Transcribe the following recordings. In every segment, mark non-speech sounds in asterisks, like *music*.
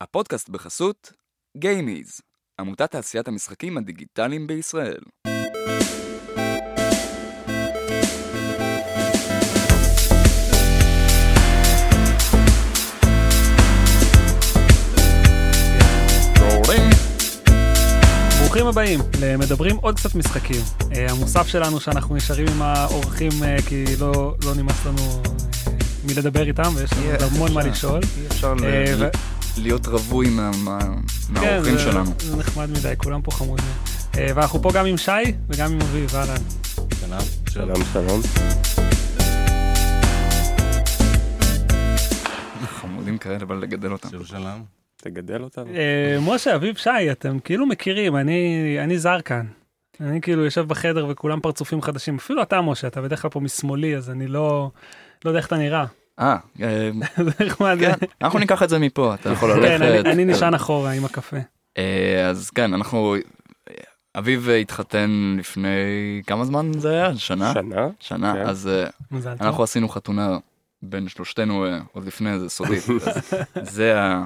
הפודקאסט בחסות גיימיז, עמותת תעשיית המשחקים הדיגיטליים בישראל. ברוכים הבאים למדברים עוד קצת משחקים. אה, המוסף שלנו שאנחנו נשארים עם האורחים אה, כי לא, לא נמאס לנו אה, מלדבר איתם ויש לנו עוד המון מה לשאול. אי אפשר ל- אה, להיות רווי מה- מה- כן, מהאורחים זה- שלנו. זה נחמד מדי, כולם פה חמודים. אה, ואנחנו פה גם עם שי וגם עם אביב, אהלן. שלום. שלום שלום. חמודים כאלה, אבל לגדל אותם. שוב שלום. תגדל אותנו. אה, משה, אביב, שי, אתם כאילו מכירים, אני אני זר כאן. אני כאילו יושב בחדר וכולם פרצופים חדשים. אפילו אתה, משה, אתה בדרך כלל פה משמאלי, אז אני לא לא יודע איך אתה נראה. אה, אה. כן, אנחנו ניקח את זה מפה, אתה יכול כן, ללכת. אני- נשען אחורה עם הקפה. אה, אז כן, אנחנו... אביב התחתן לפני כמה זמן זה היה? שנה? שנה? שנה, כן. אז אה. אנחנו עשינו חתונה בין שלושתנו אה, עוד לפני זה סודית. *laughs* אז זה ה...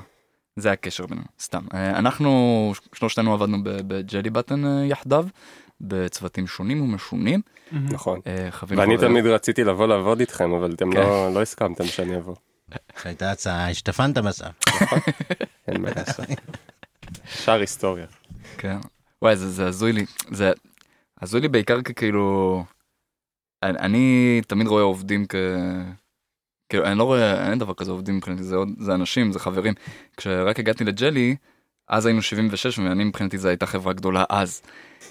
זה הקשר בינינו, סתם. אה, אנחנו שלושתנו עבדנו ב- בג'לי בטן אה, יחדיו, בצוותים שונים ומשונים. נכון. אה, ואני תמיד רציתי לבוא לעבוד איתכם, אבל אתם כן. לא לא הסכמתם שאני אבוא. שהייתה הצעה, השתפנת בסף. אין מה לעשות. שאר היסטוריה. כן. וואי, זה, זה הזוי לי. זה הזוי לי בעיקר ככאילו... אני, אני תמיד רואה עובדים כ... כאילו, אני לא רואה, אין דבר כזה עובדים מבחינתי, זה, עוד, זה אנשים, זה חברים. כשרק הגעתי לג'לי, אז היינו 76, ואני מבחינתי זו הייתה חברה גדולה אז.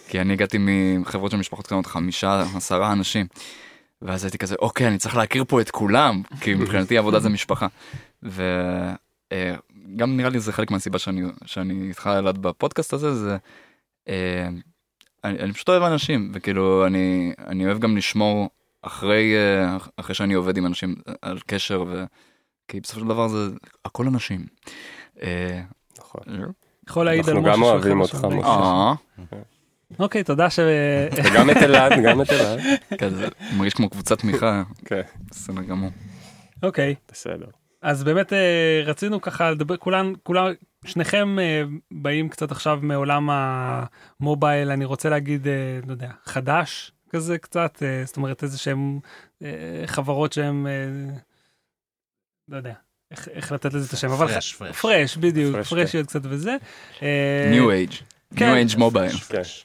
כי אני הגעתי מחברות של משפחות קטנות, חמישה, עשרה אנשים. ואז הייתי כזה, אוקיי, אני צריך להכיר פה את כולם, *laughs* כי מבחינתי עבודה זה משפחה. וגם נראה לי זה חלק מהסיבה שאני, שאני איתך אלעד בפודקאסט הזה, זה... אה, אני, אני פשוט אוהב אנשים, וכאילו אני, אני אוהב גם לשמור אחרי, אה, אחרי שאני עובד עם אנשים על קשר, ו... כי בסופו של דבר זה הכל אנשים. אה, נכון. יכול להעיד על אנחנו משה. גם שהוא אוהבים אותך. משה. אה, אוקיי, תודה ש... *laughs* וגם את אלעד, גם את אלעד. כן, זה מרגיש כמו קבוצת תמיכה, כן, בסדר גמור. אוקיי, בסדר. אז באמת אה, רצינו ככה לדבר, כולן, כולם, שניכם אה, באים קצת עכשיו מעולם המובייל, אני רוצה להגיד, לא יודע, חדש כזה קצת, זאת אומרת איזה שהם חברות שהם, לא יודע, איך, איך לתת לזה את השם, אבל פרש, פרש. פרש, בדיוק, פרש, פרשיות קצת וזה. אה, ניו אייג', כן. ניו אייג' מובייל.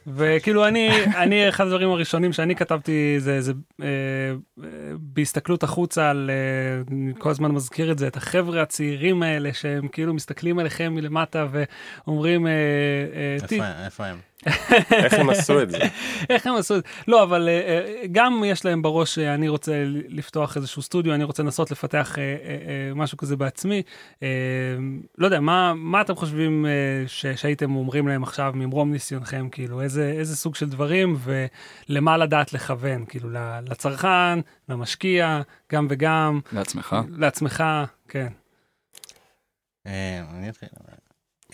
וכאילו אני אני אחד הדברים הראשונים שאני כתבתי זה זה אה, אה, בהסתכלות החוצה על אה, אני כל הזמן מזכיר את זה את החבר'ה הצעירים האלה שהם כאילו מסתכלים עליכם מלמטה ואומרים אה, אה, "תי, איפה איפה הם? איך הם עשו את זה? *laughs* איך הם עשו את זה לא אבל אה, אה, גם יש להם בראש אה, אני רוצה לפתוח איזשהו סטודיו אני רוצה לנסות לפתח משהו כזה בעצמי לא יודע מה מה אתם חושבים ש, שהייתם אומרים להם עכשיו ממרום ניסיונכם כאילו איזה איזה סוג של דברים ולמה לדעת לכוון כאילו ל- לצרכן למשקיע גם וגם לעצמך. לעצמך כן. אני אתחיל.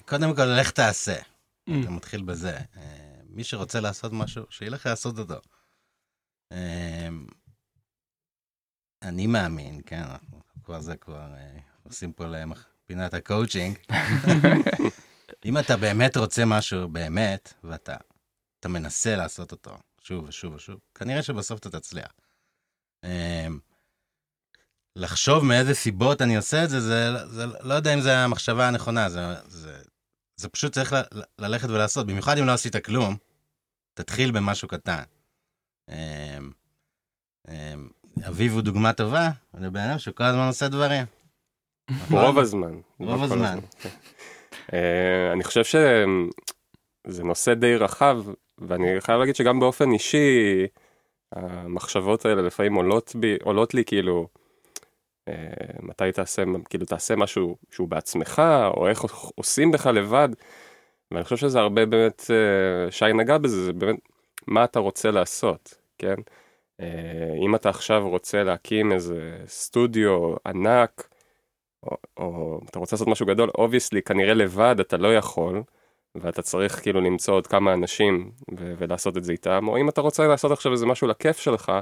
קודם כל, לך תעשה. Mm. אתה מתחיל בזה. אה, מי שרוצה לעשות משהו, שילך לעשות אותו. אה, אני מאמין, כן, אנחנו כבר זה כבר אה, עושים פה לפינת הקואוצ'ינג. *laughs* אם אתה באמת רוצה משהו באמת, ואתה אתה מנסה לעשות אותו שוב ושוב ושוב, כנראה שבסוף אתה תצליח. לחשוב מאיזה סיבות אני עושה את זה, זה, זה לא יודע אם זה המחשבה הנכונה, זה, זה, זה פשוט צריך ל, ללכת ולעשות, במיוחד אם לא עשית כלום, תתחיל במשהו קטן. אמ, אמ, אביב הוא דוגמה טובה, זה בן אדם שכל הזמן עושה דברים. *laughs* רוב הזמן. רוב כל הזמן. *laughs* אה, אני חושב שזה נושא די רחב, ואני חייב להגיד שגם באופן אישי, המחשבות האלה לפעמים עולות בי, עולות לי כאילו, מתי תעשה, כאילו תעשה משהו שהוא בעצמך, או איך עושים בך לבד. ואני חושב שזה הרבה באמת, אה, שי נגע בזה, זה באמת מה אתה רוצה לעשות, כן? אה, אם אתה עכשיו רוצה להקים איזה סטודיו ענק, או, או אתה רוצה לעשות משהו גדול, obviously כנראה לבד אתה לא יכול, ואתה צריך כאילו למצוא עוד כמה אנשים ו- ולעשות את זה איתם, או אם אתה רוצה לעשות עכשיו איזה משהו לכיף שלך,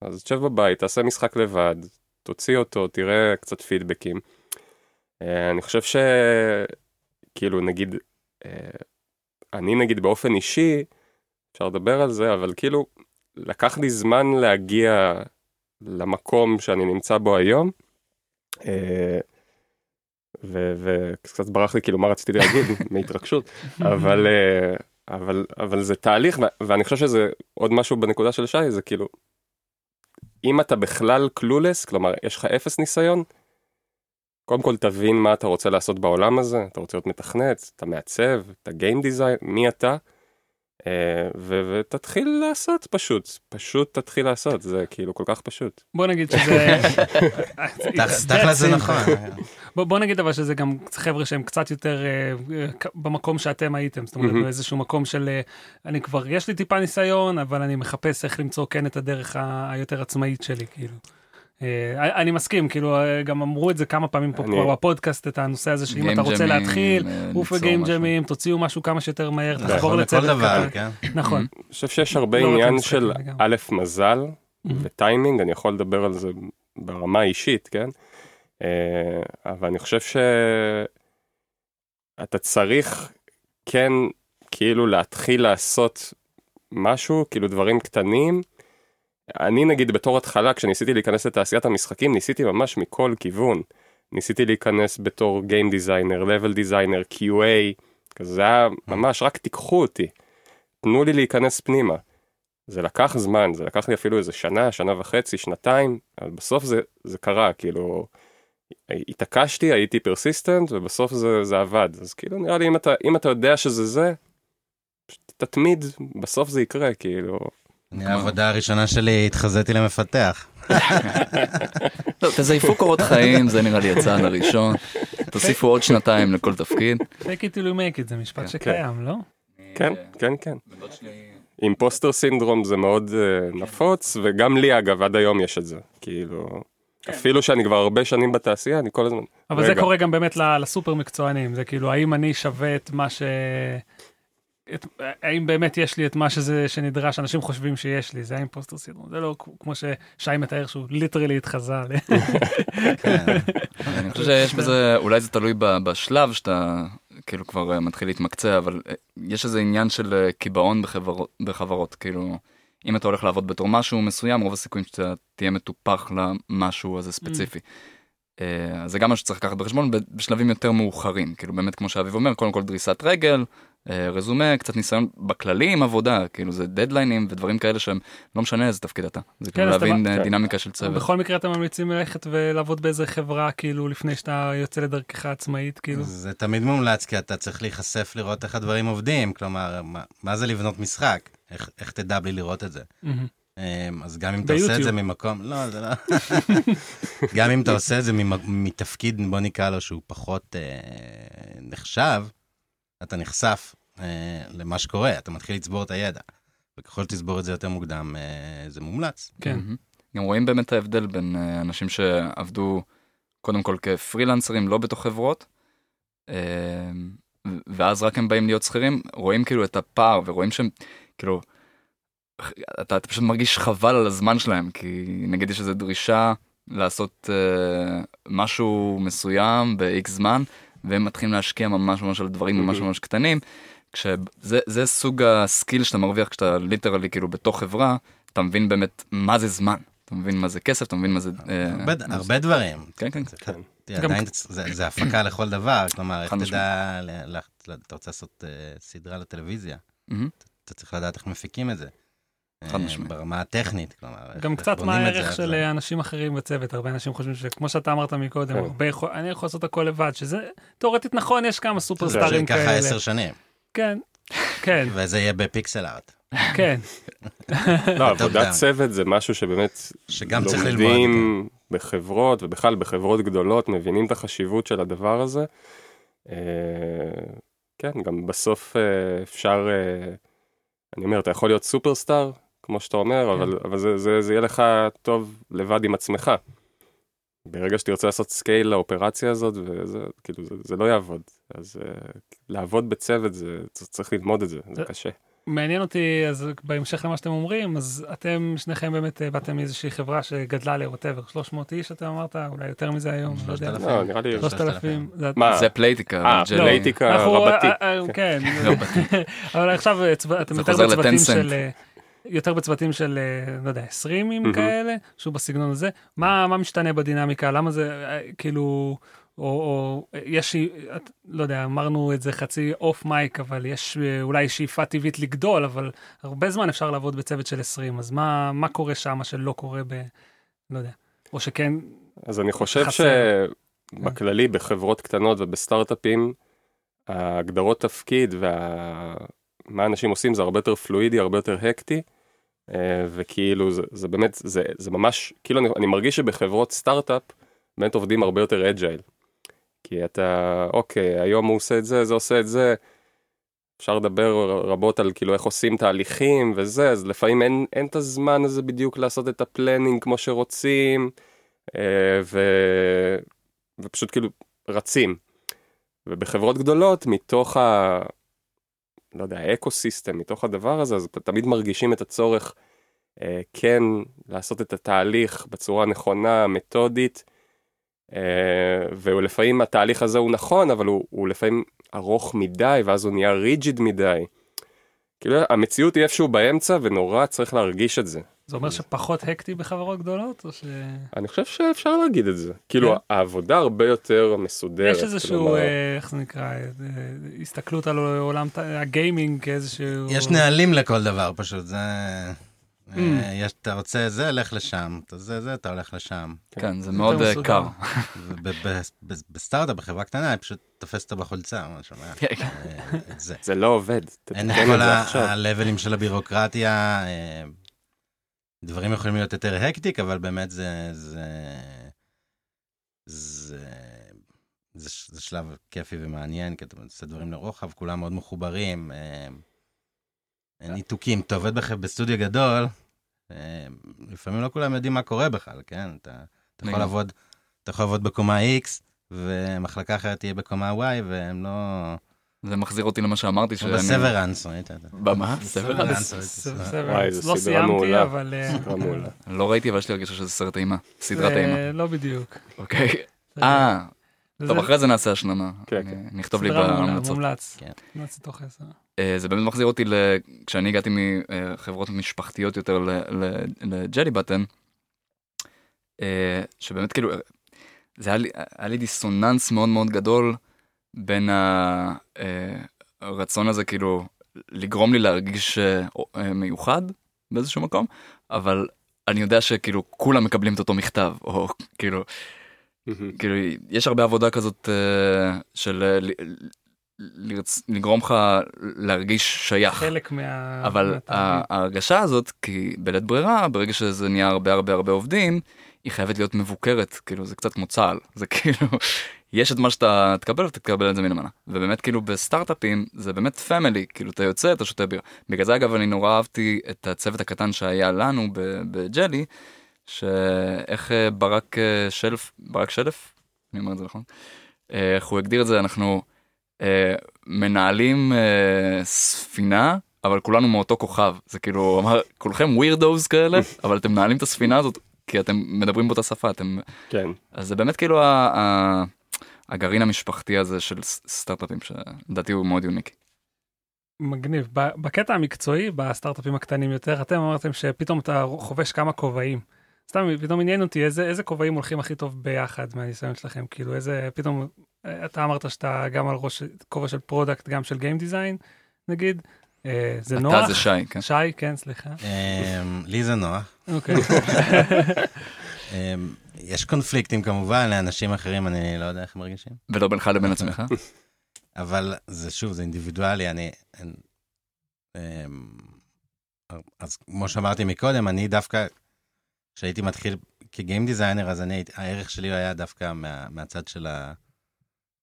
אז תשב בבית, תעשה משחק לבד, תוציא אותו, תראה קצת פידבקים. אה, אני חושב שכאילו נגיד, אה, אני נגיד באופן אישי, אפשר לדבר על זה, אבל כאילו לקח לי זמן להגיע למקום שאני נמצא בו היום. אה, וקצת ברח לי כאילו מה רציתי להגיד *laughs* מהתרגשות, אבל, אבל, אבל זה תהליך, ואני חושב שזה עוד משהו בנקודה של שי, זה כאילו, אם אתה בכלל קלולס, כלומר יש לך אפס ניסיון, קודם כל תבין מה אתה רוצה לעשות בעולם הזה, אתה רוצה להיות מתכנת, אתה מעצב, אתה גיים דיזיין, מי אתה, ו- ותתחיל לעשות פשוט, פשוט תתחיל לעשות, זה כאילו כל כך פשוט. בוא נגיד *laughs* שזה... תכ- תכל'ס זה נכון. בוא, בוא נגיד אבל שזה גם חבר'ה שהם קצת יותר אה, אה, במקום שאתם הייתם, זאת אומרת. באיזשהו מקום של אה, אני כבר יש לי טיפה ניסיון אבל אני מחפש איך למצוא כן את הדרך ה- היותר עצמאית שלי כאילו. אה, אני מסכים כאילו אה, גם אמרו את זה כמה פעמים פה אני- כבר בפודקאסט את הנושא הזה שאם אתה רוצה להתחיל, עוף וגיים. ג'מים תוציאו משהו כמה שיותר מהר נכון תחבור לצוות קטן. כן. נכון. אני חושב שיש הרבה לא עניין של. א', מזל מהמם. וטיימינג, אני יכול לדבר על זה ברמה האישית, כן? אה, אבל אני חושב שאתה צריך כן כאילו להתחיל לעשות משהו, כאילו דברים קטנים. אני נגיד בתור התחלה, כשניסיתי להיכנס לתעשיית המשחקים, ניסיתי ממש מכל כיוון. ניסיתי להיכנס בתור Game Designer, Level Designer, QA, כזה זה היה ממש, רק תיקחו אותי. תנו לי להיכנס פנימה. זה לקח זמן, זה לקח לי אפילו איזה שנה, שנה וחצי, שנתיים, אבל בסוף זה, זה קרה, כאילו, התעקשתי, הייתי persistent, ובסוף זה, זה עבד. אז כאילו, נראה לי, אם אתה, אם אתה יודע שזה זה, תתמיד, בסוף זה יקרה, כאילו. אני העבודה הראשונה שלי התחזיתי למפתח. לא, תזייפו קורות חיים, זה נראה לי הצעד הראשון. תוסיפו עוד שנתיים לכל תפקיד. fake it till you make it זה משפט שקיים לא? כן, כן, כן. imposter syndrome זה מאוד אה, נפוץ, וגם לי אגב, עד היום יש את זה. כאילו, אפילו שאני כבר הרבה שנים בתעשייה, אני כל הזמן... אבל זה קורה גם באמת לסופר מקצוענים, זה כאילו, האם אני שווה את מה ש... את, האם באמת יש לי את מה שזה שנדרש, אנשים חושבים שיש לי, זה האימפוסטר סינדרום, זה לא כמו ששי מתאר שהוא ליטרלי התחזה. כן. אני חושב שיש בזה, אולי זה תלוי בשלב שאתה כאילו כבר אה, מתחיל להתמקצע, אבל אה, יש איזה עניין של אה, קיבעון בחברות, בחברות, כאילו, אם אתה הולך לעבוד בתור משהו מסוים, רוב הסיכויים שאתה תהיה מטופח למשהו הזה ספציפי. אה, אז זה גם משהו שצריך לקחת בחשבון בשלבים יותר מאוחרים, כאילו באמת כמו שאביב אומר, קודם כל דריסת רגל, רזומה, קצת ניסיון בכללי עם עבודה, כאילו זה דדליינים ודברים כאלה שהם, לא משנה איזה תפקיד אתה, זה כאילו אתה להבין אה, כן. דינמיקה של צוות. בכל מקרה אתם ממליצים ללכת ולעבוד באיזה חברה, כאילו, לפני שאתה יוצא לדרכך עצמאית, כאילו. זה תמיד מומלץ, כי אתה צריך להיחשף לראות איך הדברים עובדים. כלומר, מה, מה זה לבנות משחק? איך, איך תדע בלי לראות את זה? אמ, אז גם אם אתה עושה את. זה ממקום, לא, זה לא. *laughs* גם אם אתה עושה את זה ממ- מתפקיד, בוא נקרא לו, שהוא פחות אה, נחשב, אתה נחשף אה, למה שקורה, אתה מתחיל לצבור את הידע. וככל שתצבור את זה יותר מוקדם, אה, זה מומלץ. כן. מהמם. גם רואים באמת ההבדל בין אה, אנשים שעבדו קודם כל כפרילנסרים לא בתוך חברות, אה, ואז רק הם באים להיות שכירים, רואים כאילו את הפער ורואים שהם כאילו, אתה, אתה פשוט מרגיש חבל על הזמן שלהם, כי נגיד יש איזו דרישה לעשות אה, משהו מסוים ב-X זמן, והם מתחילים להשקיע ממש ממש על דברים ממש ממש קטנים, כשזה זה סוג ה skill שאתה מרוויח כשאתה literally כאילו בתוך חברה, אתה מבין באמת מה זה זמן, אתה מבין מה זה כסף, אתה מבין מה זה... אה, הרבה, דברים. כן, כן. זה- כן. זה, הפקה לכל דבר, כלומר, איך תדע, אתה רוצה לעשות אה, סדרה לטלוויזיה. אתה צריך לדעת איך מפיקים את זה. חד אה, משמעית. ברמה הטכנית, כלומר, גם קצת מה זה, הערך של זה- אנשים אחרים בצוות, הרבה אנשים חושבים שכמו שאתה אמרת מקודם, כן. הרבה יכול, אני יכול לעשות הכל לבד, שזה תאורטית נכון, יש כמה זה סופרסטארים ככה כאלה. עשר שנים, כן, כן, *laughs* וזה יהיה בפיקסל ארט, כן. *laughs* לא, עבודת. צוות זה משהו שבאמת שגם צריך ללמוד. לומדים בחברות, ובכלל בחברות גדולות, מבינים את החשיבות של הדבר הזה. אה, כן, גם בסוף אה, אפשר, אני אומר, אתה יכול להיות סופרסטאר, כמו שאתה אומר, כן. אבל, אבל זה, זה, זה יהיה לך טוב לבד עם עצמך. ברגע שתרצה לעשות scale לאופרציה הזאת, וזה, כאילו, זה, זה לא יעבוד. אז אה, לעבוד בצוות, זה, צריך ללמוד את זה, זה זה- קשה. מעניין אותי, אז בהמשך למה שאתם אומרים, אז אתם שניכם באמת אה, באתם מאיזושהי חברה שגדלה ל whatever, 300 איש אתה אמרת, אולי יותר מזה היום, לא יודע. 3,000. לא, נראה לי... 3,000. זה- מה? זה פלייטיקה, אה, ג'לי. פלייטיקה אנחנו- רבתי. אה, אה, כן, רבתי. *laughs* אבל עכשיו אה, אתם זה יותר חוזר בצוותים ל-10 של... יותר בצוותים של, אה, לא יודע, 20 מהמם. כאלה, שהוא בסגנון הזה. מה מה משתנה בדינמיקה? למה זה, אה, כאילו, או, או יש, לא יודע, אמרנו את זה חצי אוף מייק, אבל יש אה, אולי שאיפה טבעית לגדול, אבל הרבה זמן אפשר לעבוד בצוות של 20, אז מה, מה קורה שם שלא קורה ב... לא יודע. או שכן, אז אני חושב חסר. שבכללי בחברות קטנות ובסטארט-אפים, ההגדרות תפקיד ומה אנשים עושים זה הרבה יותר פלואידי, הרבה יותר hectic, וכאילו זה, זה באמת, זה, זה ממש, כאילו אני, אני מרגיש שבחברות סטארט-אפ באמת עובדים הרבה יותר agile. כי אתה, אוקיי, היום הוא עושה את זה, זה עושה את זה. אפשר לדבר רבות על כאילו איך עושים תהליכים וזה, אז לפעמים אין, אין את הזמן הזה בדיוק לעשות את ה planning כמו שרוצים. אה, ו... ופשוט כאילו רצים. ובחברות גדולות, מתוך ה... לא יודע, האקו סיסטם, מתוך הדבר הזה, אז תמיד מרגישים את הצורך אה, כן לעשות את התהליך בצורה נכונה, מתודית, אה, ולפעמים התהליך הזה הוא נכון, אבל הוא, הוא לפעמים ארוך מדי, ואז הוא נהיה ריג'יד מדי. כאילו המציאות היא איפשהו באמצע, ונורא צריך להרגיש את זה. זה אומר שפחות הקטי בחברות גדולות, או ש... אני חושב שאפשר להגיד את זה. כאילו, כן. העבודה הרבה יותר מסודרת. יש איזשהו, כלומר, אה, איך זה נקרא, אה, הסתכלות על עולם הגיימינג כאיזשהו... יש נהלים לכל דבר פשוט, זה... Mm. אה, יש, אתה רוצה זה, לך לשם, אתה זה, זה, אתה הולך לשם. כן, זה מאוד. קר. וב- ב- ב- בסטארט-אפ, בחברה קטנה, היא פשוט תופסת אותו בחולצה, מה את זה. זה לא עובד. אין את כל. הלבלים של הבירוקרטיה, דברים יכולים להיות יותר הקטיק, אבל באמת זה... זה... זה... זה, ש- זה שלב כיפי ומעניין, כי אתה עושה דברים לרוחב, כולם מאוד מחוברים. אה, אין ניתוקים, אתה עובד בח- בסטודיו גדול, אה, לפעמים לא כולם יודעים מה קורה בכלל, כן? אתה, אתה יכול. לעבוד, אתה יכול לעבוד בקומה X, ומחלקה אחרת תהיה בקומה Y, והם לא... זה מחזיר אותי למה שאמרתי. שאני- בסוורנס, ראית? את זה? במה? סוורנס? ס- וואי, בסדר, וואי, זו לא סיימתי. אבל... אה. לא ראיתי, אבל יש לי הרגשה שזה סרט אימה. סדרת אימה. לא בדיוק. אוקיי. אה, טוב, אחרי זה נעשה השלמה. כן, כן. נכתוב לי בהמלצות. מומלץ. כן. מומלץ לתוך עשר. אה, זה באמת מחזיר אותי, כשאני הגעתי מחברות משפחתיות יותר ל- ל- לג'לי בטן, אה, שבאמת כאילו, אה, זה היה לי דיסוננס מאוד מאוד גדול בין אה, הרצון הזה כאילו לגרום לי להרגיש אה, אה, מיוחד באיזשהו מקום, אבל אני יודע שכאילו כולם מקבלים את אותו מכתב, או כאילו. כאילו יש הרבה עבודה כזאת של לרצ... לגרום לך להרגיש שייך. חלק מה... אבל. ההרגשה הזאת, כי בלית ברירה, ברגע שזה נהיה הרבה הרבה הרבה עובדים, היא חייבת להיות מבוקרת, כאילו זה קצת כמו צה"ל, זה כאילו, *laughs* יש את מה שאתה תקבל ותקבל את זה מלמעלה. ובאמת כאילו בסטארט-אפים זה באמת פמילי, כאילו אתה יוצא, אתה שותה בירה. בגלל זה אגב אני נורא אהבתי את הצוות הקטן שהיה לנו בג'לי, שאיך אה, ברק אה, שלף, ברק שלף, אני אומר את זה נכון? אה, איך הוא הגדיר את זה, אנחנו אה, מנהלים אה, ספינה, אבל כולנו מאותו כוכב. זה כאילו, אמר, כולכם ווירדוז כאלה, *laughs* אבל אתם מנהלים את הספינה הזאת, כי אתם מדברים באותה שפה, אתם... כן. אז זה באמת כאילו ה- ה- הגרעין המשפחתי הזה של סטארט-אפים, שלדעתי הוא מאוד יוניקי. מגניב. ב- בקטע המקצועי, בסטארט-אפים הקטנים יותר, אתם אמרתם שפתאום אתה חובש כמה כובעים. סתם, פתאום עניין אותי איזה, איזה כובעים הולכים הכי טוב ביחד מהניסיון שלכם, כאילו איזה, פתאום, אה, אתה אמרת שאתה גם על ראש, כובע של product, גם של game design, נגיד. אה, זה נוח? אתה זה שי, כן. שי, כן, סליחה. אמ, לי זה נוח. אוקיי. *laughs* אמ, יש קונפליקטים כמובן, לאנשים אחרים אני לא יודע איך הם מרגישים. ולא בינך לבין עצמך. *laughs* אבל זה שוב, זה אינדיבידואלי, אני... אמ, אז כמו שאמרתי מקודם, אני דווקא, כשהייתי מתחיל כ game designer, אז אני, הערך שלי היה דווקא מה, מהצד של, ה,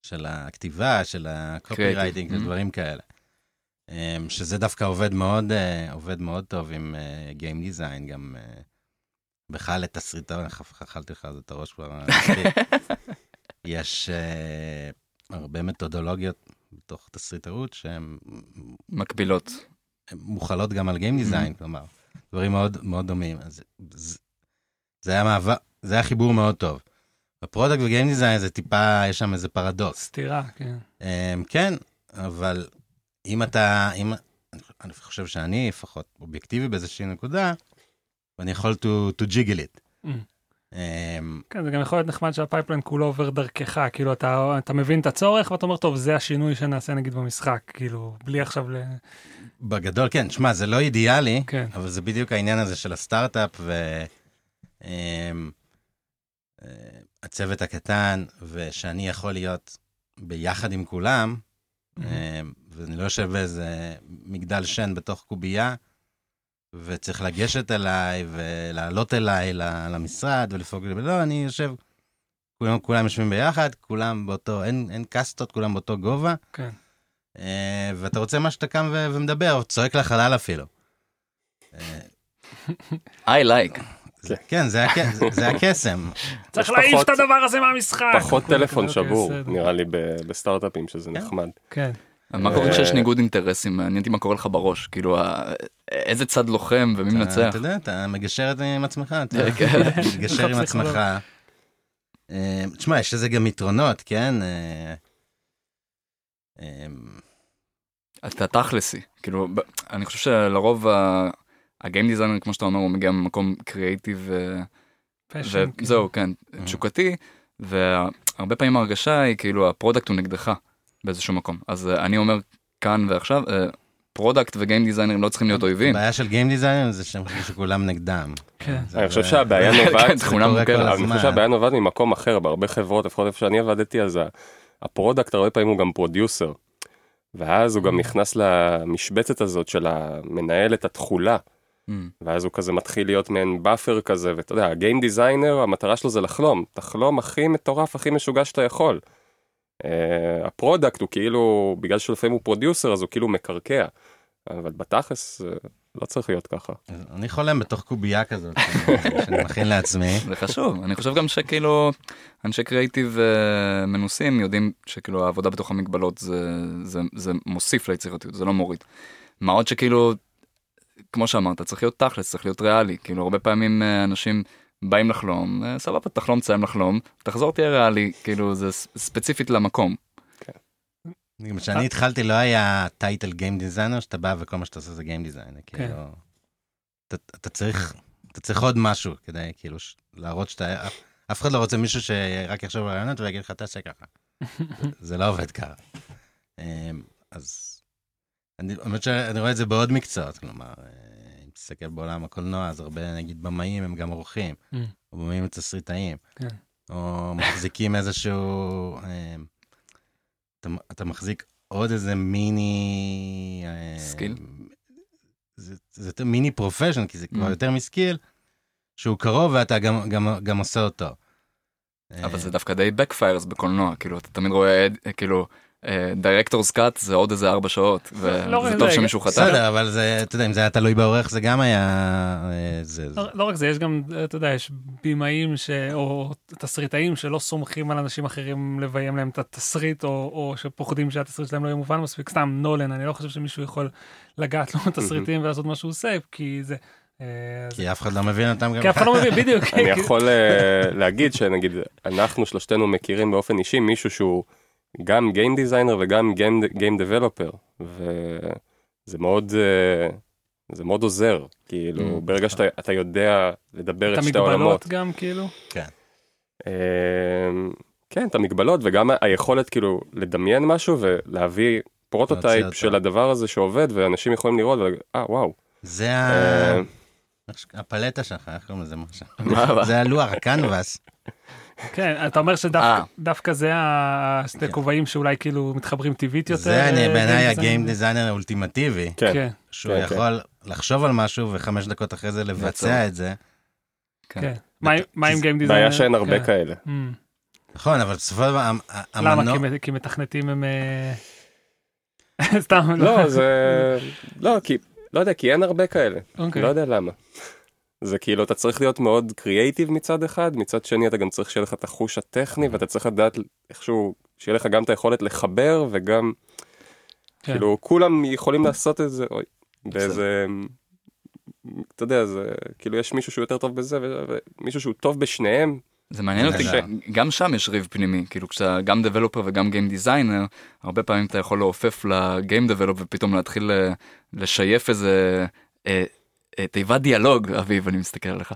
של הכתיבה, של ה copywriting. ודברים כאלה. אמ, שזה דווקא עובד מאוד, אה, עובד מאוד טוב עם game design, גם אה, בכלל לתסריטאות, איך אכלתי לך על זה את הראש כבר. אה. *laughs* יש אה, הרבה מתודולוגיות בתוך תסריטאות שהן מקבילות. מוכלות גם על game design, כלומר, דברים מאוד מאוד דומים. אז זה- זה היה מעבר, זה היה חיבור מאוד טוב. ב product ו game design זה טיפה, יש שם איזה פרדוקס. סתירה, כן. אמ, כן, אבל אם אתה, אם, אני- חושב שאני לפחות אובייקטיבי באיזושהי נקודה, ואני יכול to, to juggle it. Mm. אמ, כן, זה גם יכול להיות נחמד שה pipeline כולו עובר דרכך, כאילו אתה, אתה מבין את הצורך ואתה אומר, טוב, זה השינוי שנעשה נגיד במשחק, כאילו, בלי עכשיו ל... בגדול, כן, שמע, זה לא אידיאלי, כן. אבל זה בדיוק העניין הזה של הסטארט-אפ והצוות הקטן, ושאני יכול להיות ביחד עם כולם, אמ, ואני לא יושב באיזה מגדל שן בתוך קובייה, וצריך לגשת אליי ולעלות אליי ל- למשרד ולפעול, לא, אני יושב, כולם, כולם יושבים ביחד, כולם באותו, אין, אין קאסטות, כולם באותו גובה. כן. אה, ואתה רוצה מה שאתה קם ו- ומדבר, או צועק לחלל אפילו. אה, I like. זה- כן, זה הקס- זה- זה הקסם. *laughs* צריך להעיף פחות- את הדבר הזה מהמשחק. פחות טלפון אוקיי, שבור. נראה לי, בסטארט-אפים, שזה כן. נחמד. כן. מה קורה כשיש אה, ניגוד אינטרסים? מעניין אותי מה קורה לך בראש. כאילו, איזה צד לוחם ומי מנצח? אתה יודע, אתה מגשר את זה עם עצמך, אתה כן. *laughs* מתגשר עם. *laughs* עצמך. אה, תשמע, יש לזה גם יתרונות, כן? אה, אה, אתה תכלסי. כאילו, אני חושב שלרוב הגיים דיזיינר, כמו שאתה אומר, הוא מגיע ממקום קריאיטיב וזהו, כן, תשוקתי, והרבה פעמים ההרגשה היא כאילו ה product הוא נגדך באיזשהו מקום. אז אה, אני אומר כאן ועכשיו, product ו game designer ים לא צריכים להיות אויבים. הבעיה של game designer זה שהם חושבים שכולם נגדם. כן. אני חושב שהבעיה כן, נובעת, *laughs* מוכרת. אני. חושב שהבעיה נובעת ממקום אחר, בהרבה חברות, לפחות איפה שאני עבדתי, אז ה product הרבה פעמים הוא גם producer. ואז הוא גם נכנס למשבצת הזאת של המנהל את התכולה, Mm. ואז הוא כזה מתחיל להיות מעין buffer כזה, ואתה יודע, ה game designer, המטרה שלו זה לחלום, תחלום הכי מטורף, הכי משוגע שאתה יכול. Uh, ה product הוא כאילו, בגלל שלפעמים הוא producer, אז הוא כאילו מקרקע. אבל בתכלס, uh, לא צריך להיות ככה. אני חולם בתוך קובייה כזאת, *laughs* שאני מכין לעצמי. זה חשוב, אני חושב גם שכאילו אנשי קריאיטיב אה, מנוסים יודעים שכאילו העבודה בתוך המגבלות זה, זה, זה מוסיף ליצירתיות, זה לא מוריד. מה עוד שכאילו, כמו שאמרת, צריך להיות תכלס, צריך להיות ריאלי, כאילו הרבה פעמים אה, אנשים באים לחלום, אה, סבבה, תחלום, תסיים לחלום, תחזור תהיה ריאלי, כאילו זה ספציפית למקום. גם כשאני התחלתי לא היה title game designer, שאתה בא וכל מה שאתה עושה זה גיים דיזיינר. כאילו, אתה- אתה צריך, אתה צריך עוד משהו כדי כאילו להראות שאתה, אף- אף אחד לא רוצה מישהו שרק יחשוב על רעיונות ויגיד לך תעשה ככה. *laughs* זה לא עובד ככה. אז אני האמת שאני רואה את זה בעוד מקצועות, כלומר, אה, אם תסתכל בעולם הקולנוע, אז הרבה נגיד במאים הם גם עורכים, Mm. או במאים ותסריטאים, כן. או מחזיקים איזשהו, אמ, אתה, אתה מחזיק עוד איזה מיני... אה, skill? זה, זה יותר mini profession, כי זה כבר Mm. יותר מ skill, שהוא קרוב ואתה גם, גם, גם עושה אותו. אבל אה, זה דווקא די backfires בקולנוע, כאילו אתה תמיד רואה, אה, כאילו, director's cut זה עוד איזה ארבע שעות, לא, וזה זה- טוב שמישהו חתם. בסדר, אבל זה, אתה יודע, אם זה היה תלוי בעורך, זה גם היה... אה, זה. לא, לא רק זה, יש גם, אתה יודע, יש בימאים ש... או תסריטאים שלא סומכים על אנשים אחרים לביים להם את התסריט, או, או שפוחדים שהתסריט שלהם לא יהיה מובן מספיק. סתם, נולן, אני לא חושב שמישהו יכול לגעת לו בתסריטים *laughs* ולעשות מה שהוא עושה, כי זה... אה, זה- כי אף אחד לא מבין אותם גם. כי אף אחד לא מבין, בדיוק. אני יכול אה, להגיד שנגיד, אנחנו שלושתנו מכירים באופן אישי מישהו שהוא גם game designer וגם game developer, וזה מאוד... אה, זה מאוד עוזר, כאילו, Mm. ברגע שאתה אתה יודע לדבר את את שתי העולמות. המגבלות גם, כאילו. אה, כן, את המגבלות וגם היכולת כאילו לדמיין משהו ולהביא prototype. של הדבר הזה שעובד ואנשים יכולים לראות אה וואו. זה ש- הפלטה שלך, איך קוראים לזה משהו? זה הלוח, הקנבס. כן, אתה אומר אה. שדווקא זה השתי כן. כובעים שאולי כאילו מתחברים טבעית יותר. זה אני- אה, בעיניי הגיים. דיזיינר האולטימטיבי, כן, כן, שהוא כן. יכול לחשוב על משהו וחמש דקות אחרי זה. לבצע את זה. כן. מה עם- גיים דיזיינר? בעיה שאין הרבה כן. כאלה. Mm. נכון, אבל בסופו של דבר, המ- למה? המנוע... כי מתכנתים הם... אה, *laughs* סתם. לא, זה... לא, כי... לא יודע, כי אין הרבה כאלה. אוקיי. לא יודע למה. זה כאילו, אתה צריך להיות מאוד קריאייטיב מצד אחד, מצד שני אתה גם צריך שיהיה לך את החוש הטכני, ואתה צריך לדעת איכשהו, שיהיה לך גם את היכולת לחבר, וגם, כן. כאילו, כולם יכולים לעשות את זה, אוי, באיזה, אתה יודע, זה כאילו יש מישהו שהוא יותר טוב בזה ומישהו שהוא טוב בשניהם. זה מעניין אותי. גם שם יש ריב פנימי, כאילו כשאתה גם דבלופר וגם גיים דיזיינר, הרבה פעמים אתה יכול לעופף לגיים דבלופ ופתאום להתחיל אה, לשייף איזה אה, תיבת דיאלוג, אביב, אני מסתכל עליך.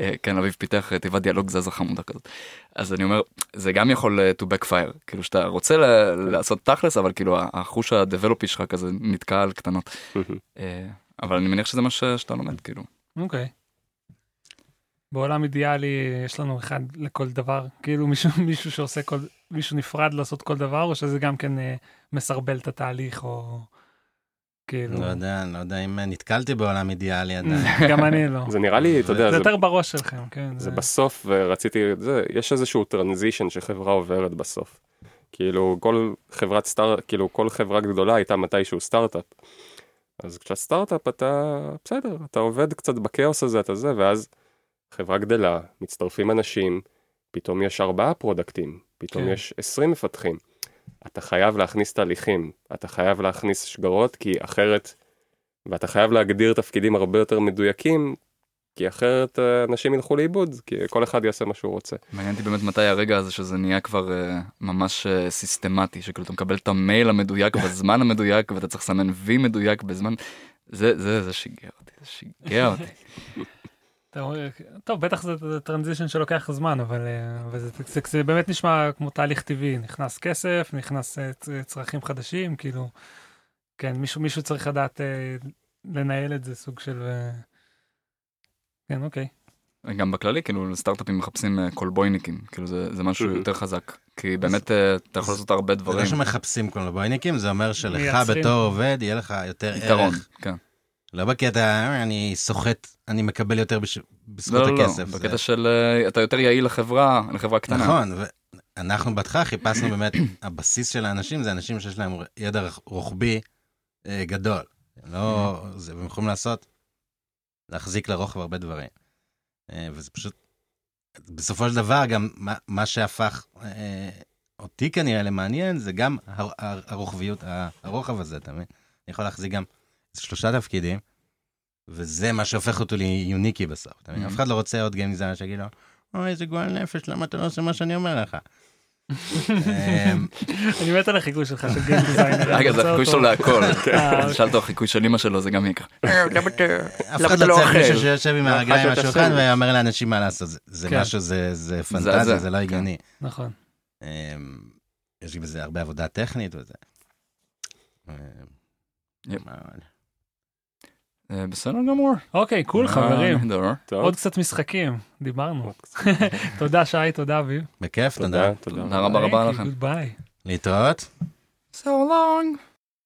אה, כן, אביב פיתח אה, תיבת דיאלוג זזה חמודה כזאת. אז אני אומר, זה גם יכול אה, to backfire, כאילו שאתה רוצה ל- לעשות תכלס, אבל כאילו החוש הדבלופי שלך כזה נתקע על קטנות. אה, אבל אני מניח שזה מה שאתה לומד, כאילו. אוקיי. בעולם אידיאלי יש לנו אחד לכל דבר, כאילו מישהו, מישהו שעושה כל, מישהו נפרד לעשות כל דבר, או שזה גם כן אה, מסרבל את התהליך, או כאילו... לא יודע, אני לא יודע אם נתקלתי בעולם אידיאלי *laughs* עדיין. גם אני לא. זה נראה לי, אתה יודע, זה יותר בראש שלכם, כן. זה בסוף, ורציתי, זה, יש איזשהו טרנזישן שחברה עוברת בסוף. כאילו כל חברת סטארט, כאילו כל חברה גדולה הייתה מתישהו סטארט-אפ. אז כשאתה סטארט-אפ אתה, בסדר, אתה עובד קצת בכאוס הזה, אתה זה, ואז חברה גדלה, מצטרפים אנשים, פתאום יש ארבעה פרודקטים, פתאום כן. יש עשרים מפתחים. אתה חייב להכניס תהליכים, אתה חייב להכניס שגרות, כי אחרת, ואתה חייב להגדיר תפקידים הרבה יותר מדויקים, כי אחרת אה, אנשים ילכו לאיבוד, כי כל אחד יעשה מה שהוא רוצה. מעניין אותי באמת מתי הרגע הזה שזה נהיה כבר uh, ממש uh, סיסטמטי, שכאילו אתה מקבל את המייל המדויק *laughs* בזמן המדויק ואתה צריך לסמן וי מדויק בזמן, זה, זה, זה שיגע אותי, זה שיגע אותי. *laughs* טוב, בטח זה, זה טרנזישן שלוקח זמן, אבל אה, אבל זה, זה, זה באמת נשמע כמו תהליך טבעי, נכנס כסף, נכנס אה, צ- צרכים חדשים, כאילו, כן, מישהו, מישהו צריך לדעת אה, לנהל את זה, סוג של... אה, כן, אוקיי. גם בכללי, כאילו סטארט-אפים מחפשים קולבויניקים, כאילו זה, זה משהו Mhm. יותר חזק, כי באמת אתה יכול לעשות הרבה זה דברים, לא שמחפשים קולבויניקים, זה אומר שלך. בתור עובד יהיה לך יותר יתרון, ערך. כן. לא בקטע, "אה, אני סוחט, אני מקבל יותר בש- בזכות לא, לא, לא, הכסף. זה- בקטע של uh, אתה יותר יעיל לחברה, לחברה קטנה. נכון, ואנחנו בהתחלה חיפשנו באמת, הבסיס של האנשים זה אנשים שיש להם ידע רוחבי אה, גדול. לא, זה, והם יכולים לעשות, להחזיק לרוחב הרבה דברים. אה, וזה פשוט, בסופו של דבר, גם מה, מה שהפך אה, אותי כנראה למעניין, זה גם הר, הר, הרוחביות, הרוחב הזה, אתה מבין? אני יכול להחזיק גם שלושה תפקידים, וזה מה שהופך אותו ליוניקי בסוף. אתה מבין? Mhm. אף אחד לא רוצה עוד גיים דיזיינר שיגיד לו, אוי, איזה גועל נפש, למה אתה לא עושה מה שאני אומר לך? *laughs* אני מת על החיקוי שלך של גיים דיזיינר. רגע, זה החיקוי שלו להכל. אה, אז שאלת אותו החיקוי של אמא שלו, זה גם יהיה ככה. אף אחד לא לא צריך אוכל? מישהו שיושב עם לא הרגליים על השולחן. ואומר לאנשים מה לעשות. זה- כן. משהו, זה זה פנטזיה, זה, לא כן. הגיוני. נכון. אמ, יש בזה הרבה עבודה טכנית וזה. אה, בסדר גמור. אוקיי, קול חברים. עוד קצת משחקים, דיברנו. *laughs* תודה שי, תודה אביב. בכיף, תודה. תודה, תודה. תודה רבה רבה לכם. ביי. להתראות. So long.